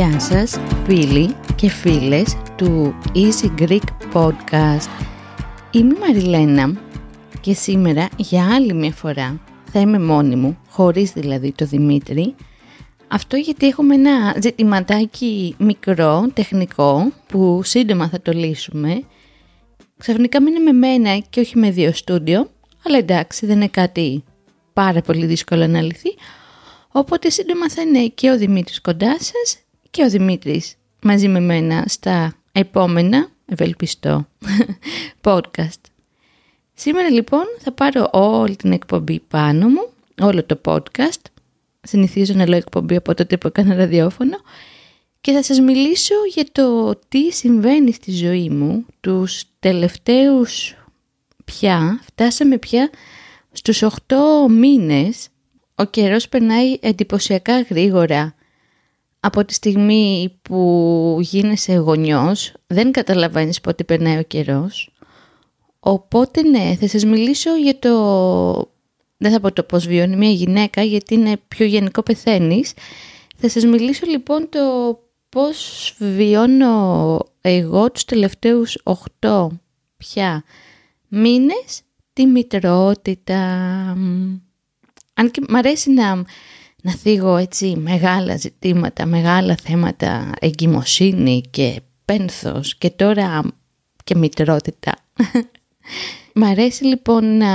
Γεια σας φίλοι και φίλες του Easy Greek Podcast. Είμαι η Μαριλένα και σήμερα για άλλη μια φορά θα είμαι μόνη μου, χωρίς δηλαδή το Δημήτρη. Αυτό γιατί έχουμε ένα ζητηματάκι μικρό, τεχνικό, που σύντομα θα το λύσουμε. Ξαφνικά μείνει με μένα και όχι με δύο στούντιο, αλλά εντάξει δεν είναι κάτι πάρα πολύ δύσκολο να λυθεί. Οπότε σύντομα θα είναι και ο Δημήτρης κοντά σας και ο Δημήτρης μαζί με μένα στα επόμενα, ευελπιστώ, podcast. Σήμερα λοιπόν θα πάρω όλη την εκπομπή πάνω μου, όλο το podcast. Συνηθίζω να λέω εκπομπή από τότε που έκανα ραδιόφωνο και θα σας μιλήσω για το τι συμβαίνει στη ζωή μου τους τελευταίους πια, φτάσαμε πια στους 8 μήνες, ο καιρός περνάει εντυπωσιακά γρήγορα από τη στιγμή που γίνεσαι γονιός, δεν καταλαβαίνεις πότε περνάει ο καιρός. Οπότε ναι, θα σας μιλήσω για το... Δεν θα πω το πώς βιώνει μια γυναίκα, γιατί είναι πιο γενικό πεθαίνεις. Θα σας μιλήσω λοιπόν το πώς βιώνω εγώ τους τελευταίους 8 πια μήνες τη μητρότητα. Αν και μ' αρέσει να να θίγω έτσι μεγάλα ζητήματα, μεγάλα θέματα εγκυμοσύνη και πένθος και τώρα και μητρότητα. Μ' αρέσει λοιπόν να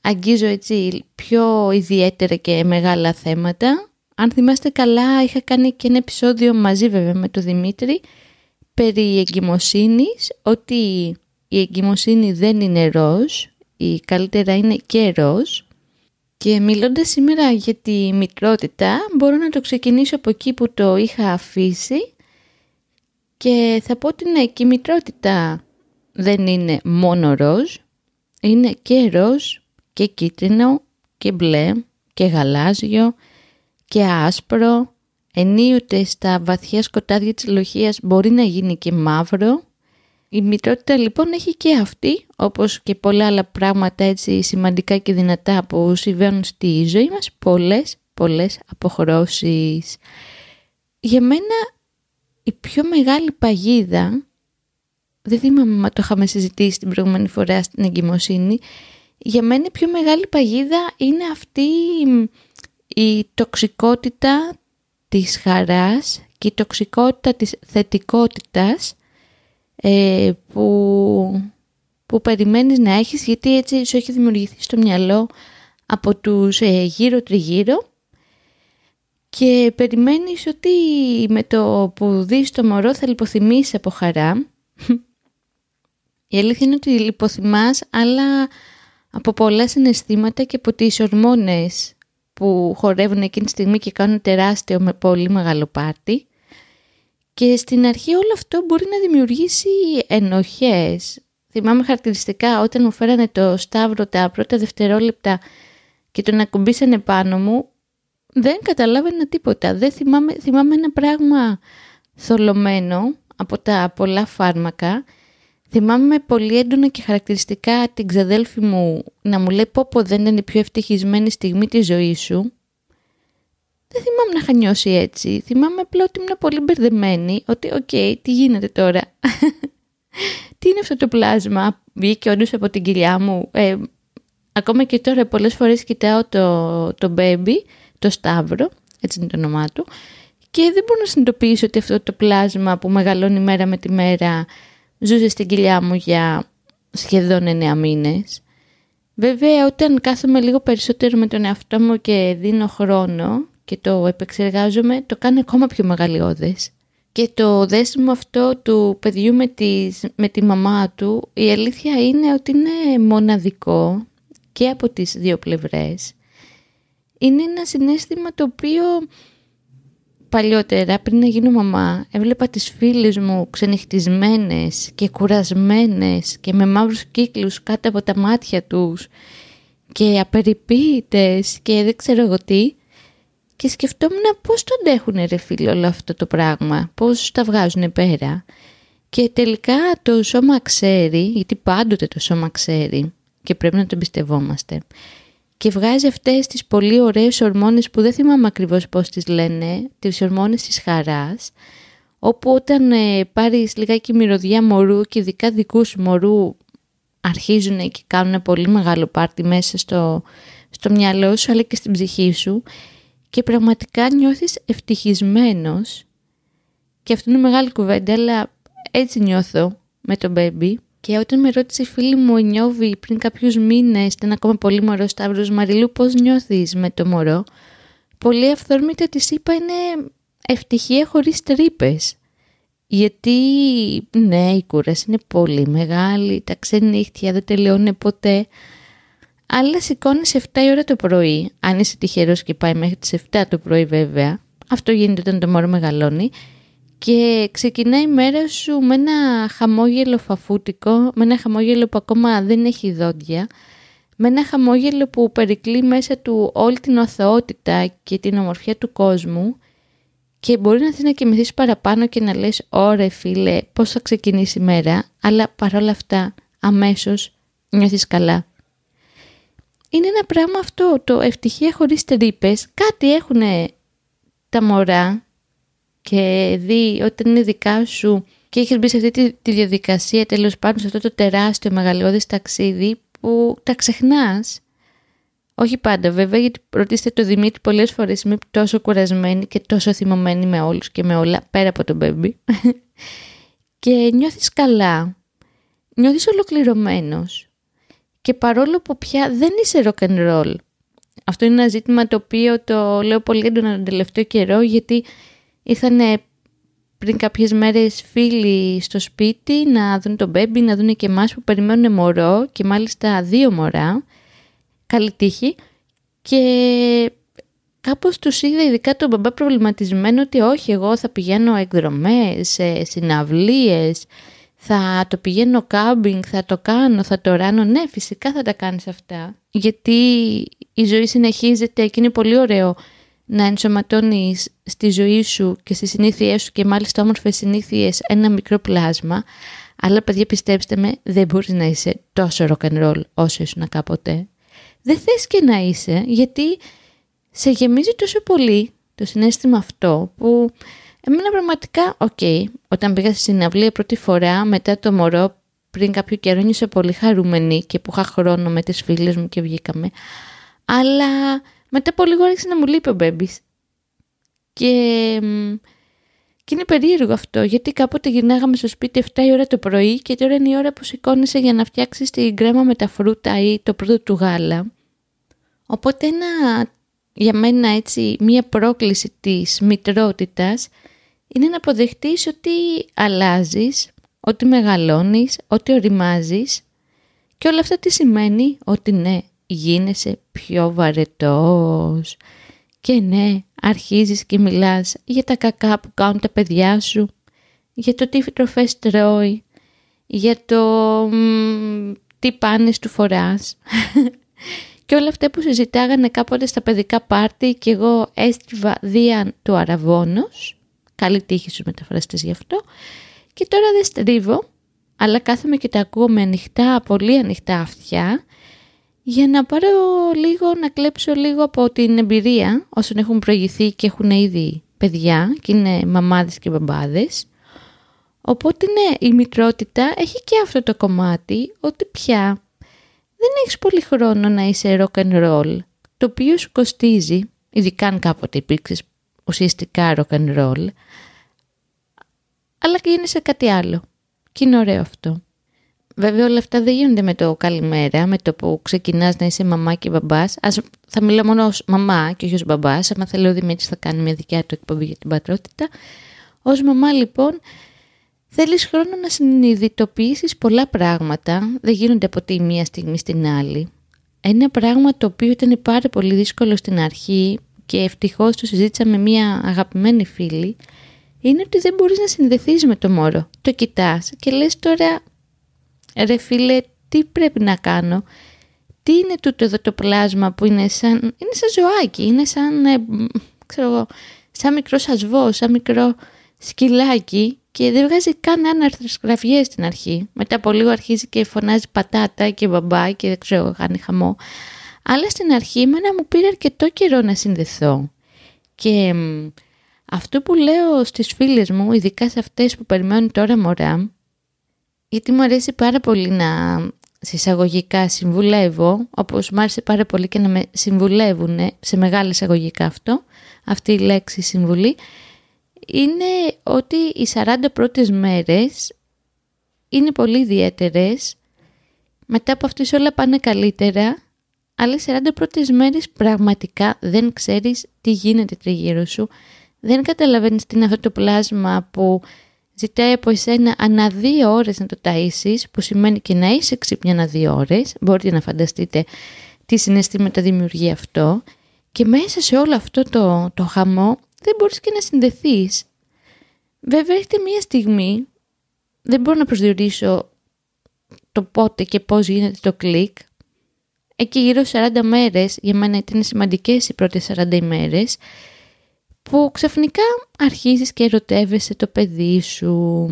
αγγίζω έτσι πιο ιδιαίτερα και μεγάλα θέματα. Αν θυμάστε καλά είχα κάνει και ένα επεισόδιο μαζί βέβαια με τον Δημήτρη περί εγκυμοσύνης, ότι η εγκυμοσύνη δεν είναι ροζ, η καλύτερα είναι και ροζ και μιλώντας σήμερα για τη μητρότητα, μπορώ να το ξεκινήσω από εκεί που το είχα αφήσει και θα πω ότι ναι, και η μητρότητα δεν είναι μόνο ροζ, είναι και ροζ και κίτρινο και μπλε και γαλάζιο και άσπρο, ενίοτε στα βαθιά σκοτάδια της λοχίας μπορεί να γίνει και μαύρο η μητρότητα λοιπόν έχει και αυτή, όπως και πολλά άλλα πράγματα έτσι σημαντικά και δυνατά που συμβαίνουν στη ζωή μας, πολλές, πολλές αποχρώσεις. Για μένα η πιο μεγάλη παγίδα, δεν θυμάμαι μα το είχαμε συζητήσει την προηγούμενη φορά στην εγκυμοσύνη, για μένα η πιο μεγάλη παγίδα είναι αυτή η τοξικότητα της χαράς και η τοξικότητα της θετικότητας ε, που, που περιμένεις να έχεις γιατί έτσι σου έχει δημιουργηθεί στο μυαλό από τους ε, γύρω τριγύρω και περιμένεις ότι με το που δεις το μωρό θα λιποθυμείς από χαρά. Η αλήθεια είναι ότι λιποθυμάς αλλά από πολλά συναισθήματα και από τις ορμόνες που χορεύουν εκείνη τη στιγμή και κάνουν τεράστιο με πολύ μεγάλο πάρτι. Και στην αρχή όλο αυτό μπορεί να δημιουργήσει ενοχές. Θυμάμαι χαρακτηριστικά όταν μου φέρανε το σταύρο τα πρώτα δευτερόλεπτα και τον ακουμπήσανε πάνω μου, δεν καταλάβαινα τίποτα. Δεν θυμάμαι, θυμάμαι ένα πράγμα θολωμένο από τα πολλά φάρμακα. Θυμάμαι πολύ έντονα και χαρακτηριστικά την ξαδέλφη μου να μου λέει πω πω δεν είναι η πιο ευτυχισμένη στιγμή της ζωής σου δεν θυμάμαι να είχα νιώσει έτσι. Θυμάμαι απλά ότι ήμουν πολύ μπερδεμένη, ότι οκ, τι γίνεται τώρα; τι είναι αυτό το πλάσμα, βγήκε όντως από την κοιλιά μου. Ε, ακόμα και τώρα πολλές φορές κοιτάω το, το baby, το Σταύρο, έτσι είναι το όνομά του, και δεν μπορώ να συνειδητοποιήσω ότι αυτό το πλάσμα που μεγαλώνει μέρα με τη μέρα ζούσε στην κοιλιά μου για σχεδόν εννέα μήνες. Βέβαια, όταν κάθομαι λίγο περισσότερο με τον εαυτό μου και δίνω χρόνο και το επεξεργάζομαι, το κάνει ακόμα πιο μεγαλειώδες. Και το δέσιμο αυτό του παιδιού με, με τη μαμά του, η αλήθεια είναι ότι είναι μοναδικό και από τις δύο πλευρές. Είναι ένα συνέστημα το οποίο παλιότερα πριν να γίνω μαμά έβλεπα τις φίλες μου ξενυχτισμένες και κουρασμένες και με μαύρους κύκλους κάτω από τα μάτια τους και απεριποίητες και δεν ξέρω εγώ τι και σκεφτόμουν πώς το αντέχουν ρε φίλε όλο αυτό το πράγμα, πώς τα βγάζουν πέρα. Και τελικά το σώμα ξέρει, γιατί πάντοτε το σώμα ξέρει και πρέπει να το εμπιστευόμαστε. και βγάζει αυτές τις πολύ ωραίες ορμόνες που δεν θυμάμαι ακριβώς πώς τις λένε, τις ορμόνες της χαράς, όπου όταν ε, πάρεις λιγάκι μυρωδιά μωρού και ειδικά δικούς μωρού αρχίζουν και κάνουν πολύ μεγάλο πάρτι μέσα στο, στο μυαλό σου αλλά και στην ψυχή σου και πραγματικά νιώθεις ευτυχισμένος. Και αυτό είναι μεγάλη κουβέντα αλλά έτσι νιώθω με τον baby. Και όταν με ρώτησε η φίλη μου η Νιώβη πριν κάποιους μήνες ήταν ακόμα πολύ μωρό Σταύρος Μαριλού πώς νιώθεις με το μωρό; Πολύ αυθόρμητα της είπα είναι ευτυχία χωρίς τρύπες γιατί ναι η κούραση είναι πολύ μεγάλη τα ξενύχτια δεν τελειώνει ποτέ αλλά σηκώνει 7 η ώρα το πρωί, αν είσαι τυχερός και πάει μέχρι τις 7 το πρωί βέβαια, αυτό γίνεται όταν το μωρό μεγαλώνει, και ξεκινάει η μέρα σου με ένα χαμόγελο φαφούτικο, με ένα χαμόγελο που ακόμα δεν έχει δόντια, με ένα χαμόγελο που περικλεί μέσα του όλη την οθεότητα και την ομορφιά του κόσμου. Και μπορεί να θες να κοιμηθείς παραπάνω και να λες «Ωρε φίλε, πώς θα ξεκινήσει η μέρα», αλλά παρόλα αυτά αμέσως νιώθεις καλά είναι ένα πράγμα αυτό, το ευτυχία χωρίς τρύπες. Κάτι έχουν τα μωρά και δει όταν είναι δικά σου και έχεις μπει σε αυτή τη, τη διαδικασία τέλος πάντων σε αυτό το τεράστιο μεγαλειώδες ταξίδι που τα ξεχνάς. Όχι πάντα βέβαια γιατί ρωτήστε το Δημήτρη πολλές φορές είμαι τόσο κουρασμένη και τόσο θυμωμένη με όλους και με όλα πέρα από τον μπέμπι και νιώθεις καλά, νιώθεις ολοκληρωμένος και παρόλο που πια δεν είσαι rock and roll. Αυτό είναι ένα ζήτημα το οποίο το λέω πολύ έντονα τον τελευταίο καιρό γιατί ήρθαν πριν κάποιες μέρες φίλοι στο σπίτι να δουν τον μπέμπι, να δουν και εμάς που περιμένουν μωρό και μάλιστα δύο μωρά. Καλή τύχη. Και κάπως τους είδα ειδικά τον μπαμπά προβληματισμένο ότι όχι εγώ θα πηγαίνω εκδρομές, σε συναυλίες, θα το πηγαίνω κάμπινγκ, θα το κάνω, θα το ράνω. Ναι, φυσικά θα τα κάνεις αυτά. Γιατί η ζωή συνεχίζεται και είναι πολύ ωραίο να ενσωματώνεις στη ζωή σου και στις συνήθειές σου και μάλιστα όμορφες συνήθειες ένα μικρό πλάσμα. Αλλά παιδιά πιστέψτε με, δεν μπορείς να είσαι τόσο rock and roll όσο ήσουν κάποτε. Δεν θες και να είσαι γιατί σε γεμίζει τόσο πολύ το συνέστημα αυτό που Εμένα πραγματικά, OK, okay, όταν πήγα στη συναυλία πρώτη φορά μετά το μωρό πριν κάποιο καιρό νιώσα πολύ χαρούμενη και που είχα χρόνο με τις φίλες μου και βγήκαμε. Αλλά μετά πολύ λίγο άρχισε να μου λείπει ο μπέμπης. Και, και είναι περίεργο αυτό γιατί κάποτε γυρνάγαμε στο σπίτι 7 η ώρα το πρωί και τώρα είναι η ώρα που σηκώνεσαι για να φτιάξεις την κρέμα με τα φρούτα ή το πρώτο του γάλα. Οπότε ένα, για μένα έτσι μία πρόκληση της μητρότητας είναι να αποδεχτείς ότι αλλάζεις, ότι μεγαλώνεις, ότι οριμάζεις και όλα αυτά τι σημαίνει ότι ναι, γίνεσαι πιο βαρετός και ναι, αρχίζεις και μιλάς για τα κακά που κάνουν τα παιδιά σου, για το τι τροφές τρώει, για το τι πάνες του φοράς και όλα αυτά που συζητάγανε κάποτε στα παιδικά πάρτι και εγώ έστριβα δίαν του αραβόνος Καλή τύχη στους μεταφραστές γι' αυτό. Και τώρα δεν στρίβω, αλλά κάθομαι και τα ακούω με ανοιχτά, πολύ ανοιχτά αυτιά, για να πάρω λίγο, να κλέψω λίγο από την εμπειρία όσων έχουν προηγηθεί και έχουν ήδη παιδιά και είναι μαμάδες και μπαμπάδες. Οπότε ναι, η μητρότητα έχει και αυτό το κομμάτι ότι πια δεν έχεις πολύ χρόνο να είσαι rock and roll, το οποίο σου κοστίζει, ειδικά αν κάποτε υπήρξες ουσιαστικά rock and roll, αλλά και σε κάτι άλλο. Και είναι ωραίο αυτό. Βέβαια όλα αυτά δεν γίνονται με το καλημέρα, με το που ξεκινάς να είσαι μαμά και μπαμπάς. Ας, θα μιλάω μόνο ως μαμά και όχι ως μπαμπάς, άμα θέλω ο Δημήτρης θα κάνει μια δικιά του εκπομπή για την πατρότητα. Ως μαμά λοιπόν θέλεις χρόνο να συνειδητοποιήσεις πολλά πράγματα, δεν γίνονται από τη μία στιγμή στην άλλη. Ένα πράγμα το οποίο ήταν πάρα πολύ δύσκολο στην αρχή και ευτυχώς το συζήτησα με μια αγαπημένη φίλη, είναι ότι δεν μπορείς να συνδεθείς με το μόρο. Το κοιτάς και λες τώρα, ρε φίλε, τι πρέπει να κάνω; Τι είναι τούτο εδώ το πλάσμα που είναι σαν, είναι σαν ζωάκι, είναι σαν, ε, ξέρω σαν μικρό σασβό, σαν μικρό σκυλάκι και δεν βγάζει καν αναρθροσγραφιές στην αρχή. Μετά από λίγο αρχίζει και φωνάζει πατάτα και μπαμπά και δεν ξέρω, κάνει χαμό. Αλλά στην αρχή εμένα μου πήρε αρκετό καιρό να συνδεθώ. Και αυτό που λέω στις φίλες μου, ειδικά σε αυτές που περιμένουν τώρα μωρά, γιατί μου αρέσει πάρα πολύ να συσσαγωγικά συμβουλεύω, όπως μου άρεσε πάρα πολύ και να με συμβουλεύουν σε μεγάλη εισαγωγικά αυτό, αυτή η λέξη συμβουλή, είναι ότι οι 40 πρώτες μέρες είναι πολύ ιδιαίτερες. Μετά από αυτές όλα πάνε καλύτερα, αλλά οι 40 πρώτες μέρες πραγματικά δεν ξέρεις τι γίνεται τριγύρω σου. Δεν καταλαβαίνεις τι είναι αυτό το πλάσμα που ζητάει από εσένα ανά δύο ώρες να το ταΐσεις, που σημαίνει και να είσαι ξύπνια ανά δύο ώρες. Μπορείτε να φανταστείτε τι συναισθήματα δημιουργεί αυτό. Και μέσα σε όλο αυτό το, το χαμό δεν μπορείς και να συνδεθείς. Βέβαια έχετε μία στιγμή, δεν μπορώ να προσδιορίσω το πότε και πώς γίνεται το κλικ. Εκεί γύρω 40 μέρες, για μένα ήταν σημαντικές οι πρώτες 40 ημέρες, που ξαφνικά αρχίζεις και ερωτεύεσαι το παιδί σου.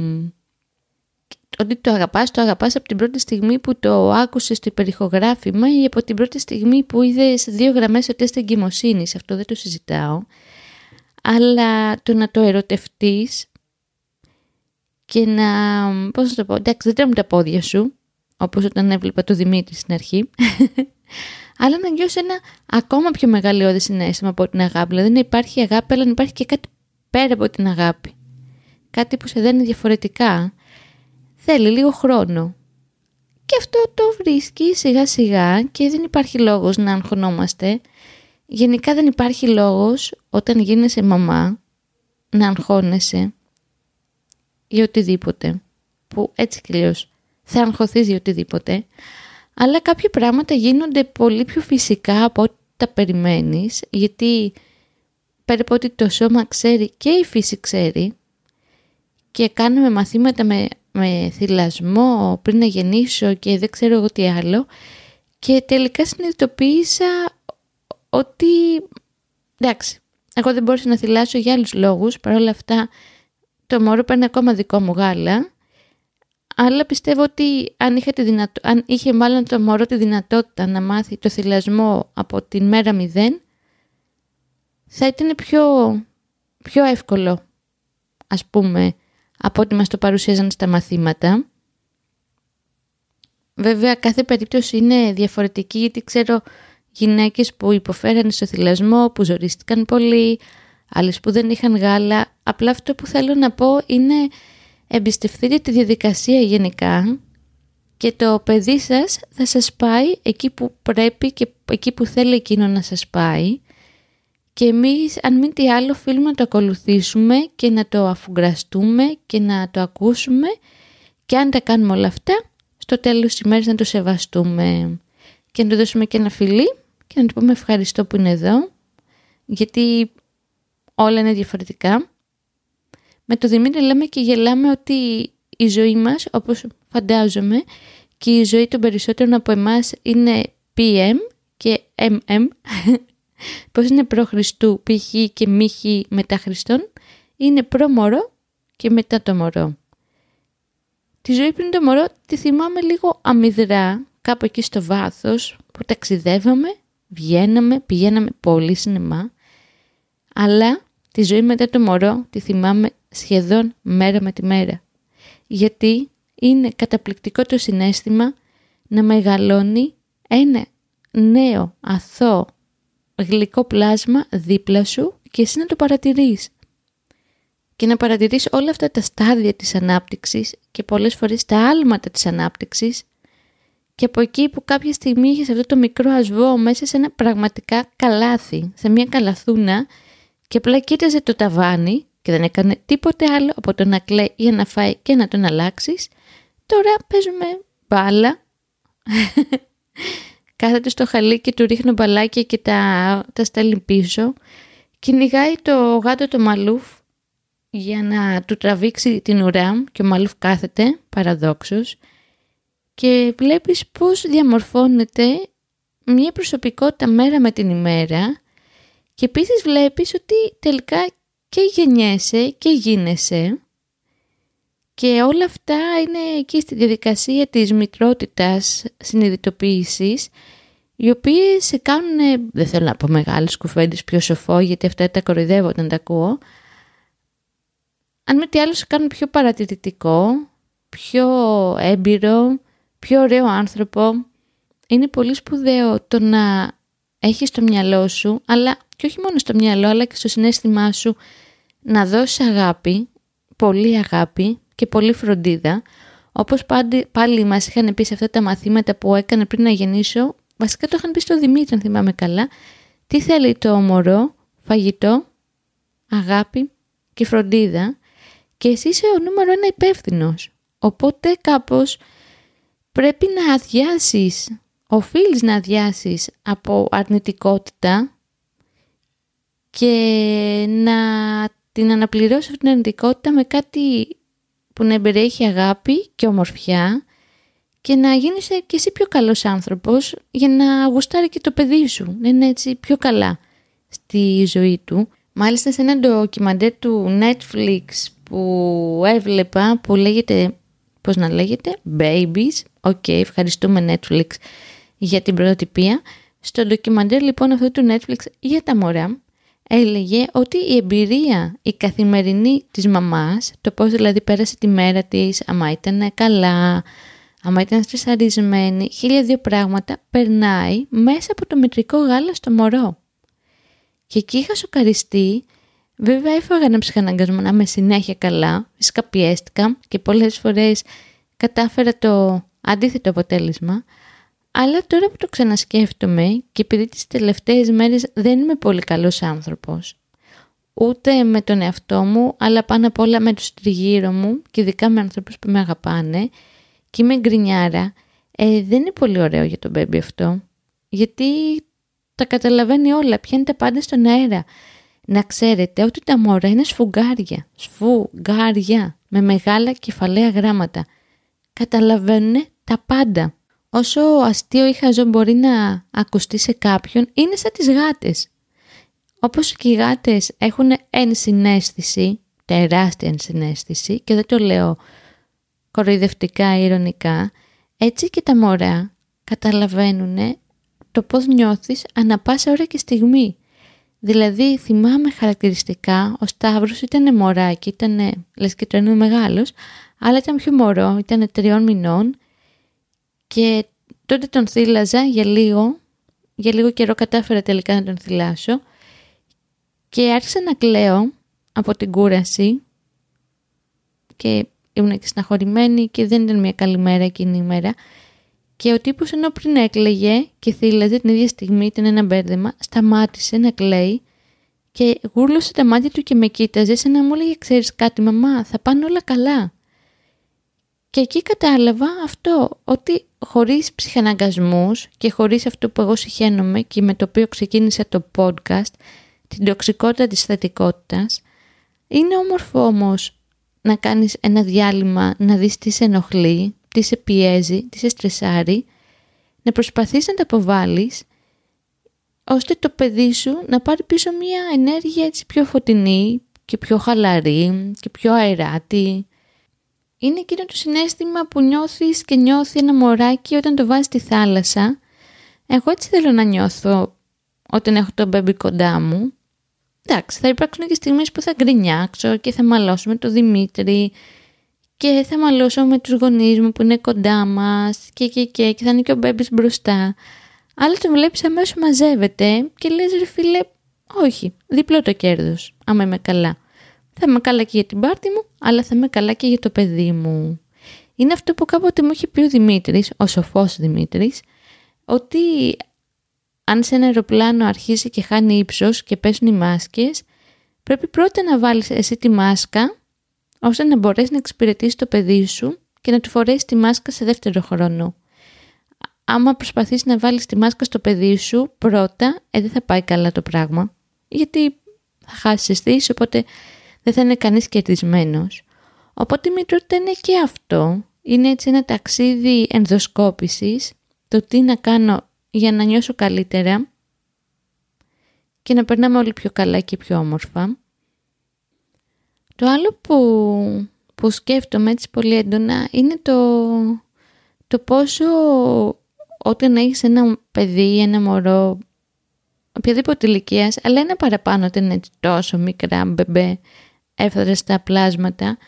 Ότι το αγαπάς, το αγαπάς από την πρώτη στιγμή που το άκουσες στο υπερηχογράφημα ή από την πρώτη στιγμή που είδες δύο γραμμές στο τεστ εγκυμοσύνης. Αυτό δεν το συζητάω. Αλλά το να το ερωτευτείς και να, πώς να το πω, εντάξει δεν τρέμουν τα πόδια σου, όπως όταν έβλεπα το Δημήτρη στην αρχή, αλλά να νιώσεις ένα ακόμα πιο μεγαλειώδη συνέστημα από την αγάπη. Δηλαδή να υπάρχει αγάπη, αλλά να υπάρχει και κάτι πέρα από την αγάπη. Κάτι που σε δένει διαφορετικά. Θέλει λίγο χρόνο. Και αυτό το βρίσκει σιγά σιγά και δεν υπάρχει λόγος να αγχωνόμαστε. Γενικά δεν υπάρχει λόγος όταν γίνεσαι μαμά να αγχώνεσαι ή οτιδήποτε. Που έτσι κι θα αγχωθείς για οτιδήποτε αλλά κάποια πράγματα γίνονται πολύ πιο φυσικά από ό,τι τα περιμένεις, γιατί πέρα από ότι το σώμα ξέρει και η φύση ξέρει και κάνουμε μαθήματα με, με θυλασμό πριν να γεννήσω και δεν ξέρω εγώ τι άλλο και τελικά συνειδητοποίησα ότι εντάξει, εγώ δεν μπορούσα να θυλάσω για άλλους λόγους, παρόλα αυτά το μωρό παίρνει ακόμα δικό μου γάλα αλλά πιστεύω ότι αν είχε, τη δυνατο... αν είχε μάλλον το μωρό τη δυνατότητα να μάθει το θυλασμό από την μέρα μηδέν, θα ήταν πιο, πιο εύκολο, ας πούμε, από ό,τι μας το παρουσίαζαν στα μαθήματα. Βέβαια, κάθε περίπτωση είναι διαφορετική, γιατί ξέρω γυναίκες που υποφέραν στο θυλασμό, που ζορίστηκαν πολύ, άλλες που δεν είχαν γάλα. Απλά αυτό που θέλω να πω είναι Εμπιστευτείτε τη διαδικασία γενικά και το παιδί σας θα σας πάει εκεί που πρέπει και εκεί που θέλει εκείνο να σας πάει. Και εμείς αν μην τι άλλο οφείλουμε να το ακολουθήσουμε και να το αφουγκραστούμε και να το ακούσουμε και αν τα κάνουμε όλα αυτά στο τέλος της ημέρας να το σεβαστούμε. Και να του δώσουμε και ένα φιλί και να του πούμε ευχαριστώ που είναι εδώ γιατί όλα είναι διαφορετικά με το Δημήτρη λέμε και γελάμε ότι η ζωή μας, όπως φαντάζομαι, και η ζωή των περισσότερων από εμάς είναι PM και MM, πώς είναι προ Χριστού, π.χ. και μ.χ. μετά Χριστόν, είναι προ μωρό και μετά το μωρό. Τη ζωή πριν το μωρό τη θυμάμαι λίγο αμυδρά, κάπου εκεί στο βάθος, που ταξιδεύαμε, βγαίναμε, πηγαίναμε πολύ σινεμά, αλλά τη ζωή μετά το μωρό τη θυμάμαι σχεδόν μέρα με τη μέρα. Γιατί είναι καταπληκτικό το συνέστημα να μεγαλώνει ένα νέο αθώο γλυκό πλάσμα δίπλα σου και εσύ να το παρατηρείς. Και να παρατηρείς όλα αυτά τα στάδια της ανάπτυξης και πολλές φορές τα άλματα της ανάπτυξης και από εκεί που κάποια στιγμή είχες αυτό το μικρό ασβό μέσα σε ένα πραγματικά καλάθι, σε μια καλαθούνα και απλά κοίταζε το ταβάνι και δεν έκανε τίποτε άλλο από το να κλαίει ή να φάει και να τον αλλάξεις, τώρα παίζουμε μπάλα. Κάθεται στο χαλί και του ρίχνω μπαλάκια και τα, τα στέλνει πίσω. Κυνηγάει το γάτο το μαλούφ για να του τραβήξει την ουρά και ο μαλούφ κάθεται, παραδόξως. Και βλέπεις πώς διαμορφώνεται μια προσωπικότητα μέρα με την ημέρα και επίσης βλέπεις ότι τελικά και γεννιέσαι και γίνεσαι και όλα αυτά είναι εκεί στη διαδικασία της μητρότητας συνειδητοποίησης οι οποίες σε κάνουν, δεν θέλω να πω μεγάλες κουφέντες πιο σοφό, γιατί αυτά τα κοροϊδεύω όταν τα ακούω, αν με τι άλλο σε κάνουν πιο παρατηρητικό, πιο έμπειρο, πιο ωραίο άνθρωπο. Είναι πολύ σπουδαίο το να έχεις στο μυαλό σου, αλλά και όχι μόνο στο μυαλό, αλλά και στο συνέστημά σου, να δώσεις αγάπη, πολύ αγάπη και πολύ φροντίδα, όπως πάλι, πάλι μας είχαν πει σε αυτά τα μαθήματα που έκανα πριν να γεννήσω, βασικά το είχαν πει στο Δημήτρη αν θυμάμαι καλά, τι θέλει το μωρό, φαγητό, αγάπη και φροντίδα και εσύ είσαι ο νούμερο ένα υπεύθυνος. Οπότε κάπως πρέπει να αδειάσεις, οφείλεις να αδειάσεις από αρνητικότητα και να την αναπληρώσεις αυτή την αρνητικότητα με κάτι που να εμπεριέχει αγάπη και ομορφιά και να γίνεις και εσύ πιο καλός άνθρωπος για να γουστάρει και το παιδί σου, να είναι έτσι πιο καλά στη ζωή του. Μάλιστα σε ένα ντοκιμαντέρ του Netflix που έβλεπα που λέγεται, πώς να λέγεται, Babies. OK, okay, ευχαριστούμε Netflix για την πρωτοτυπία. Στο ντοκιμαντέρ λοιπόν αυτό του Netflix για τα μωρά έλεγε ότι η εμπειρία, η καθημερινή της μαμάς, το πώς δηλαδή πέρασε τη μέρα της, άμα ήταν καλά, άμα ήταν στρεσαρισμένη, χίλια δύο πράγματα, περνάει μέσα από το μετρικό γάλα στο μωρό. Και εκεί είχα σοκαριστεί, βέβαια έφαγα ένα ψυχαναγκασμό να είμαι συνέχεια καλά, φυσικά πιέστηκα και πολλές φορές κατάφερα το αντίθετο αποτέλεσμα, αλλά τώρα που το ξανασκέφτομαι και επειδή τις τελευταίες μέρες δεν είμαι πολύ καλός άνθρωπος, ούτε με τον εαυτό μου, αλλά πάνω απ' όλα με τους τριγύρω μου και ειδικά με ανθρώπους που με αγαπάνε και είμαι γκρινιάρα, ε, δεν είναι πολύ ωραίο για τον μπέμπι αυτό, γιατί τα καταλαβαίνει όλα, πιάνει τα πάντα στον αέρα. Να ξέρετε ότι τα μωρά είναι σφουγγάρια, σφουγγάρια, με μεγάλα κεφαλαία γράμματα. Καταλαβαίνουν τα πάντα όσο αστείο ή χαζό μπορεί να ακουστεί σε κάποιον, είναι σαν τις γάτες. Όπως και οι γάτες έχουν ενσυναίσθηση, τεράστια ενσυναίσθηση και δεν το λέω κοροϊδευτικά ή ηρωνικά, έτσι και τα μωρά καταλαβαίνουν το πώς νιώθεις ανα πάσα ώρα και στιγμή. Δηλαδή θυμάμαι χαρακτηριστικά, ο Σταύρος ήταν μωράκι, ήταν λες και το μεγάλος, αλλά ήταν πιο μωρό, ήταν τριών μηνών και τότε τον θύλαζα για λίγο, για λίγο καιρό κατάφερα τελικά να τον θυλάσω. Και άρχισα να κλαίω από την κούραση. Και ήμουν και συναχωρημένη και δεν ήταν μια καλή μέρα εκείνη η μέρα. Και ο τύπος ενώ πριν έκλαιγε και θύλαζε την ίδια στιγμή ήταν ένα μπέρδεμα, σταμάτησε να κλαίει και γούρλωσε τα μάτια του και με κοίταζε σαν να μου έλεγε ξέρεις κάτι μαμά θα πάνε όλα καλά. Και εκεί κατάλαβα αυτό, ότι χωρίς ψυχαναγκασμούς και χωρίς αυτό που εγώ συχαίνομαι και με το οποίο ξεκίνησα το podcast, την τοξικότητα της θετικότητας, είναι όμορφο όμως να κάνεις ένα διάλειμμα, να δεις τι σε ενοχλεί, τι σε πιέζει, τι σε στρεσάρει, να προσπαθείς να τα αποβάλεις, ώστε το παιδί σου να πάρει πίσω μια ενέργεια έτσι πιο φωτεινή και πιο χαλαρή και πιο αεράτη είναι εκείνο το συνέστημα που νιώθεις και νιώθει ένα μωράκι όταν το βάζεις στη θάλασσα. Εγώ έτσι θέλω να νιώθω όταν έχω τον μπέμπι κοντά μου. Εντάξει, θα υπάρξουν και στιγμές που θα γκρινιάξω και θα μαλώσω με τον Δημήτρη και θα μαλώσω με τους γονείς μου που είναι κοντά μας και και και και θα είναι και ο μπέμπις μπροστά. Αλλά τον βλέπεις αμέσως μαζεύεται και λες ρε φίλε, όχι, διπλό το κέρδος, άμα είμαι καλά. Θα είμαι καλά και για την πάρτη μου, αλλά θα είμαι καλά και για το παιδί μου. Είναι αυτό που κάποτε μου είχε πει ο Δημήτρης, ο σοφός Δημήτρης, ότι αν σε ένα αεροπλάνο αρχίσει και χάνει ύψος και πέσουν οι μάσκες, πρέπει πρώτα να βάλεις εσύ τη μάσκα, ώστε να μπορέσεις να εξυπηρετήσεις το παιδί σου και να του φορέσεις τη μάσκα σε δεύτερο χρόνο. Άμα προσπαθείς να βάλεις τη μάσκα στο παιδί σου πρώτα, ε, δεν θα πάει καλά το πράγμα. Γιατί θα χάσεις αισθήσεις, οπότε δεν θα είναι κανείς κερδισμένος. Οπότε η μητρότητα είναι και αυτό. Είναι έτσι ένα ταξίδι ενδοσκόπησης, το τι να κάνω για να νιώσω καλύτερα και να περνάμε όλοι πιο καλά και πιο όμορφα. Το άλλο που, που σκέφτομαι έτσι πολύ έντονα είναι το, το πόσο όταν έχεις ένα παιδί, ένα μωρό, οποιαδήποτε ηλικίας, αλλά ένα παραπάνω όταν είναι τόσο μικρά μπεμπέ, έφτασε στα πλάσματα,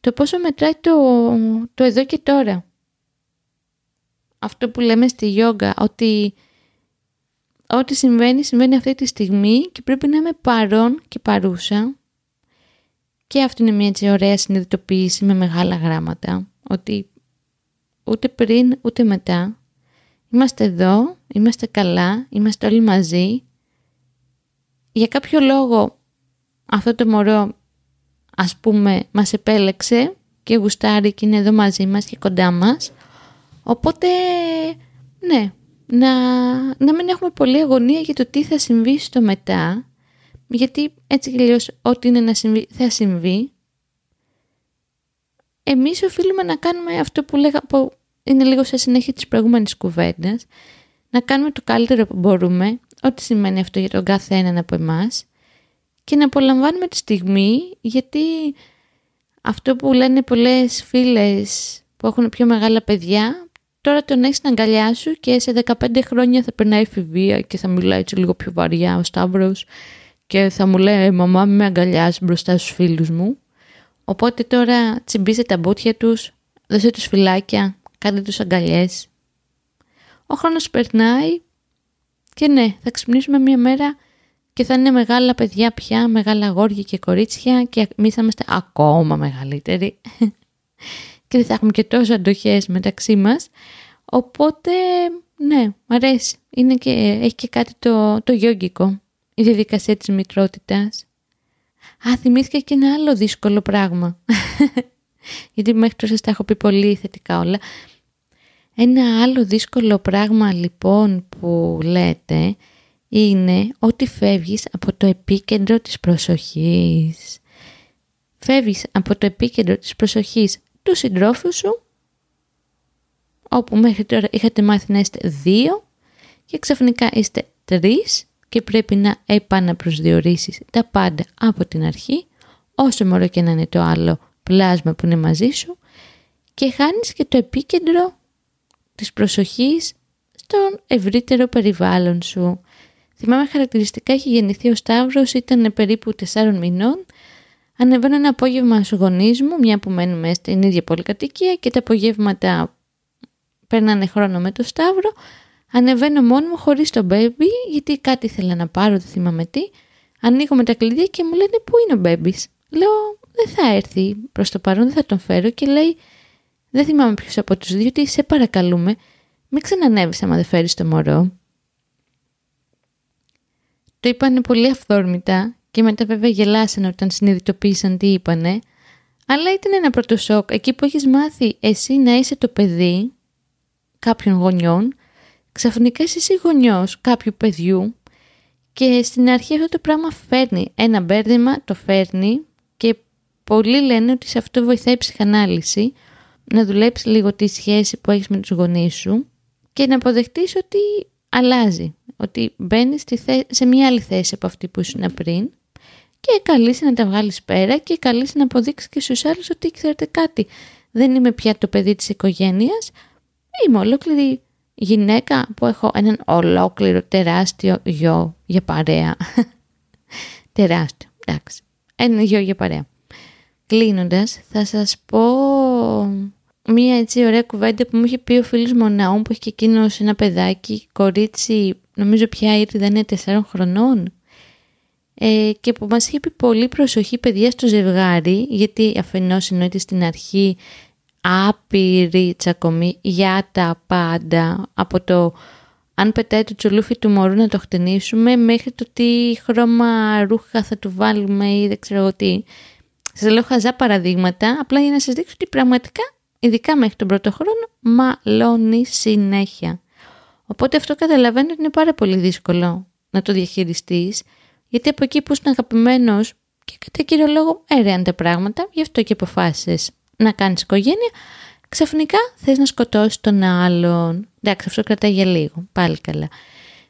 το πόσο μετράει το, το εδώ και τώρα. Αυτό που λέμε στη γιόγκα, ότι ό,τι συμβαίνει, συμβαίνει αυτή τη στιγμή και πρέπει να είμαι παρόν και παρούσα. Και αυτή είναι μια έτσι ωραία συνειδητοποίηση με μεγάλα γράμματα, ότι ούτε πριν ούτε μετά είμαστε εδώ, είμαστε καλά, είμαστε όλοι μαζί. Για κάποιο λόγο αυτό το μωρό ας πούμε μας επέλεξε και γουστάρει και είναι εδώ μαζί μας και κοντά μας. Οπότε ναι, να, να μην έχουμε πολλή αγωνία για το τι θα συμβεί στο μετά, γιατί έτσι και ό,τι είναι να συμβεί θα συμβεί. Εμείς οφείλουμε να κάνουμε αυτό που, λέγα, που είναι λίγο σε συνέχεια της προηγούμενης κουβέντας, να κάνουμε το καλύτερο που μπορούμε, ό,τι σημαίνει αυτό για τον κάθε έναν από εμάς, και να απολαμβάνουμε τη στιγμή, γιατί αυτό που λένε πολλές φίλες που έχουν πιο μεγάλα παιδιά, τώρα τον έχεις στην αγκαλιά σου και σε 15 χρόνια θα περνάει εφηβεία και θα μιλάει έτσι λίγο πιο βαριά ο Σταύρος και θα μου λέει «Μαμά με αγκαλιάζει μπροστά στους φίλους μου». Οπότε τώρα τσιμπήστε τα μπούτια τους, δώστε τους φυλάκια, κάντε τους αγκαλιές. Ο χρόνος περνάει και ναι, θα ξυπνήσουμε μία μέρα και θα είναι μεγάλα παιδιά πια, μεγάλα αγόρια και κορίτσια και εμείς θα είμαστε ακόμα μεγαλύτεροι και δεν θα έχουμε και τόσο αντοχές μεταξύ μας. Οπότε, ναι, μου αρέσει. Είναι και, έχει και κάτι το, το γιόγκικο, η διαδικασία της μητρότητας. Α, θυμήθηκα και ένα άλλο δύσκολο πράγμα. Γιατί μέχρι τώρα σας τα έχω πει πολύ θετικά όλα. Ένα άλλο δύσκολο πράγμα λοιπόν που λέτε είναι ότι φεύγεις από το επίκεντρο της προσοχής. Φεύγεις από το επίκεντρο της προσοχής του συντρόφου σου, όπου μέχρι τώρα είχατε μάθει να είστε δύο και ξαφνικά είστε τρεις και πρέπει να επαναπροσδιορίσεις τα πάντα από την αρχή, όσο μωρό και να είναι το άλλο πλάσμα που είναι μαζί σου και χάνεις και το επίκεντρο της προσοχής στον ευρύτερο περιβάλλον σου. Θυμάμαι χαρακτηριστικά έχει γεννηθεί ο Σταύρος, ήταν περίπου 4 μηνών. Ανεβαίνω ένα απόγευμα στους γονείς μου, μια που μένουμε στην ίδια πολυκατοικία και τα απογεύματα παίρνανε χρόνο με το Σταύρο. Ανεβαίνω μόνη μου χωρίς τον baby, γιατί κάτι ήθελα να πάρω, δεν θυμάμαι τι. Ανοίγω με τα κλειδιά και μου λένε πού είναι ο baby. Λέω δεν θα έρθει προς το παρόν, δεν θα τον φέρω και λέει δεν θυμάμαι ποιος από τους δύο, τι σε παρακαλούμε, μην ξανανέβεις άμα δεν φέρεις το μωρό. Το είπανε πολύ αυθόρμητα και μετά βέβαια γελάσανε όταν συνειδητοποίησαν τι είπανε. Αλλά ήταν ένα πρώτο σοκ. Εκεί που έχεις μάθει εσύ να είσαι το παιδί κάποιων γονιών, ξαφνικά είσαι εσύ γονιός κάποιου παιδιού και στην αρχή αυτό το πράγμα φέρνει ένα μπέρδεμα, το φέρνει και πολλοί λένε ότι σε αυτό βοηθάει η ψυχανάλυση να δουλέψεις λίγο τη σχέση που έχεις με τους γονείς σου και να αποδεχτείς ότι αλλάζει ότι μπαίνεις σε μια άλλη θέση από αυτή που ήσουν πριν και καλείσαι να τα βγάλεις πέρα και καλείσαι να αποδείξεις και στους άλλους ότι ξέρετε κάτι. Δεν είμαι πια το παιδί της οικογένειας, είμαι ολόκληρη γυναίκα που έχω έναν ολόκληρο τεράστιο γιο για παρέα. τεράστιο, εντάξει. Ένα γιο για παρέα. Κλείνοντας, θα σας πω μία έτσι ωραία κουβέντα που μου είχε πει ο φίλος Μοναού που έχει και εκείνος ένα παιδάκι, κορίτσι νομίζω πια ήρθε δεν είναι 4 χρονών ε, και που μας είχε πει πολύ προσοχή παιδιά στο ζευγάρι γιατί αφενός εννοείται στην αρχή άπειρη τσακωμή για τα πάντα από το αν πετάει το τσουλούφι του μωρού να το χτενίσουμε μέχρι το τι χρώμα ρούχα θα του βάλουμε ή δεν ξέρω τι. Σας λέω χαζά παραδείγματα απλά για να σας δείξω ότι πραγματικά ειδικά μέχρι τον πρώτο χρόνο μαλώνει συνέχεια. Οπότε αυτό καταλαβαίνω ότι είναι πάρα πολύ δύσκολο να το διαχειριστείς, γιατί από εκεί που είσαι αγαπημένος και κατά κύριο λόγο έρεαν τα πράγματα, γι' αυτό και αποφάσισες να κάνεις οικογένεια, ξαφνικά θες να σκοτώσεις τον άλλον. Εντάξει, αυτό κρατάει για λίγο, πάλι καλά.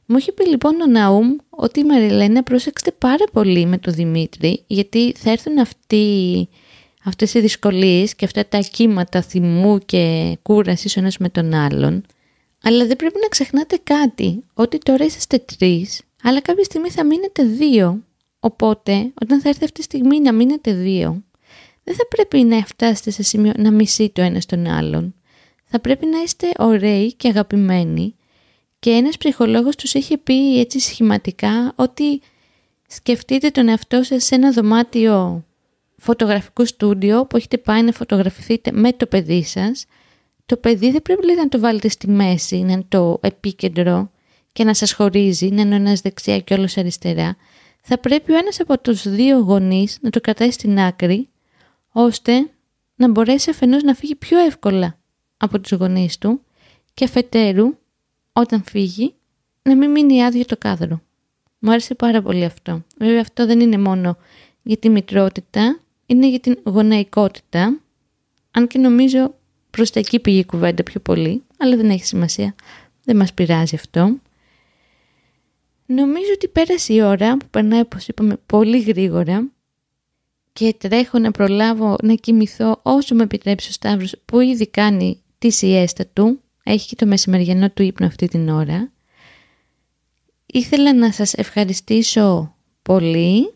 Μου είχε πει λοιπόν ο Ναούμ ότι η Μαριλένα πρόσεξε πάρα πολύ με τον Δημήτρη, γιατί θα έρθουν αυτοί, αυτές οι δυσκολίες και αυτά τα κύματα θυμού και κούρασης ο ένας με τον άλλον Αλλά δεν πρέπει να ξεχνάτε κάτι, ότι τώρα είσαστε τρεις, αλλά κάποια στιγμή θα μείνετε δύο. Οπότε, όταν θα έρθει αυτή τη στιγμή να μείνετε δύο, δεν θα πρέπει να φτάσετε σε σημείο να μισεί το ένας τον άλλον. Θα πρέπει να είστε ωραίοι και αγαπημένοι και ένας ψυχολόγος τους είχε πει έτσι σχηματικά ότι σκεφτείτε τον εαυτό σας σε ένα δωμάτιο φωτογραφικού στούντιο που έχετε πάει να φωτογραφηθείτε με το παιδί σας. Το παιδί δεν πρέπει να το βάλετε στη μέση, να είναι το επίκεντρο και να σας χωρίζει, να είναι ένας δεξιά και όλος αριστερά. Θα πρέπει ο ένας από τους δύο γονείς να το κρατάει στην άκρη, ώστε να μπορέσει αφενός να φύγει πιο εύκολα από τους γονείς του και αφετέρου όταν φύγει να μην μείνει άδειο το κάδρο. Μου άρεσε πάρα πολύ αυτό. Βέβαια αυτό δεν είναι μόνο για τη μητρότητα, είναι για την γονεϊκότητα, αν και νομίζω προς τα εκεί πήγε η κουβέντα πιο πολύ, αλλά δεν έχει σημασία, δεν μας πειράζει αυτό. Νομίζω ότι πέρασε η ώρα που περνάει όπως είπαμε πολύ γρήγορα και τρέχω να προλάβω να κοιμηθώ όσο με επιτρέψει ο Σταύρος που ήδη κάνει τη σιέστα του, έχει και το μεσημεριανό του ύπνο αυτή την ώρα. Ήθελα να σας ευχαριστήσω πολύ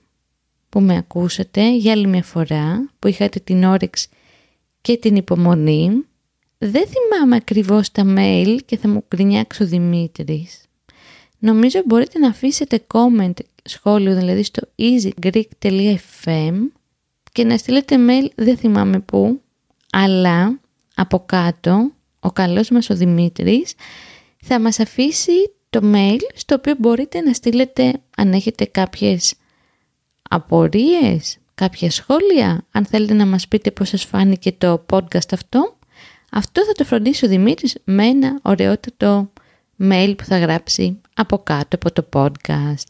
που με ακούσατε για άλλη μια φορά, που είχατε την όρεξη και την υπομονή. Δεν θυμάμαι ακριβώς τα mail και θα μου γκρινιάξει ο Δημήτρης. Νομίζω μπορείτε να αφήσετε comment σχόλιο δηλαδή στο easygreek.fm και να στείλετε mail δεν θυμάμαι πού, αλλά από κάτω ο καλός μας ο Δημήτρης θα μας αφήσει το mail στο οποίο μπορείτε να στείλετε αν έχετε κάποιες απορίες, κάποια σχόλια, αν θέλετε να μας πείτε πώς σας φάνηκε το podcast αυτό. Αυτό θα το φροντίσει ο Δημήτρης με ένα ωραιότατο mail που θα γράψει από κάτω από το podcast.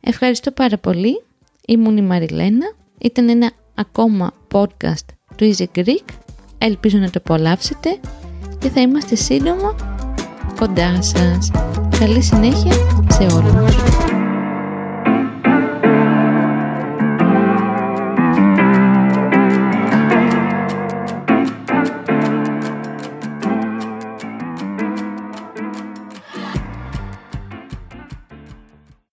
Ευχαριστώ πάρα πολύ. Ήμουν η Μαριλένα. Ήταν ένα ακόμα podcast του Easy Greek. Ελπίζω να το απολαύσετε και θα είμαστε σύντομα κοντά σας. Καλή συνέχεια σε όλους.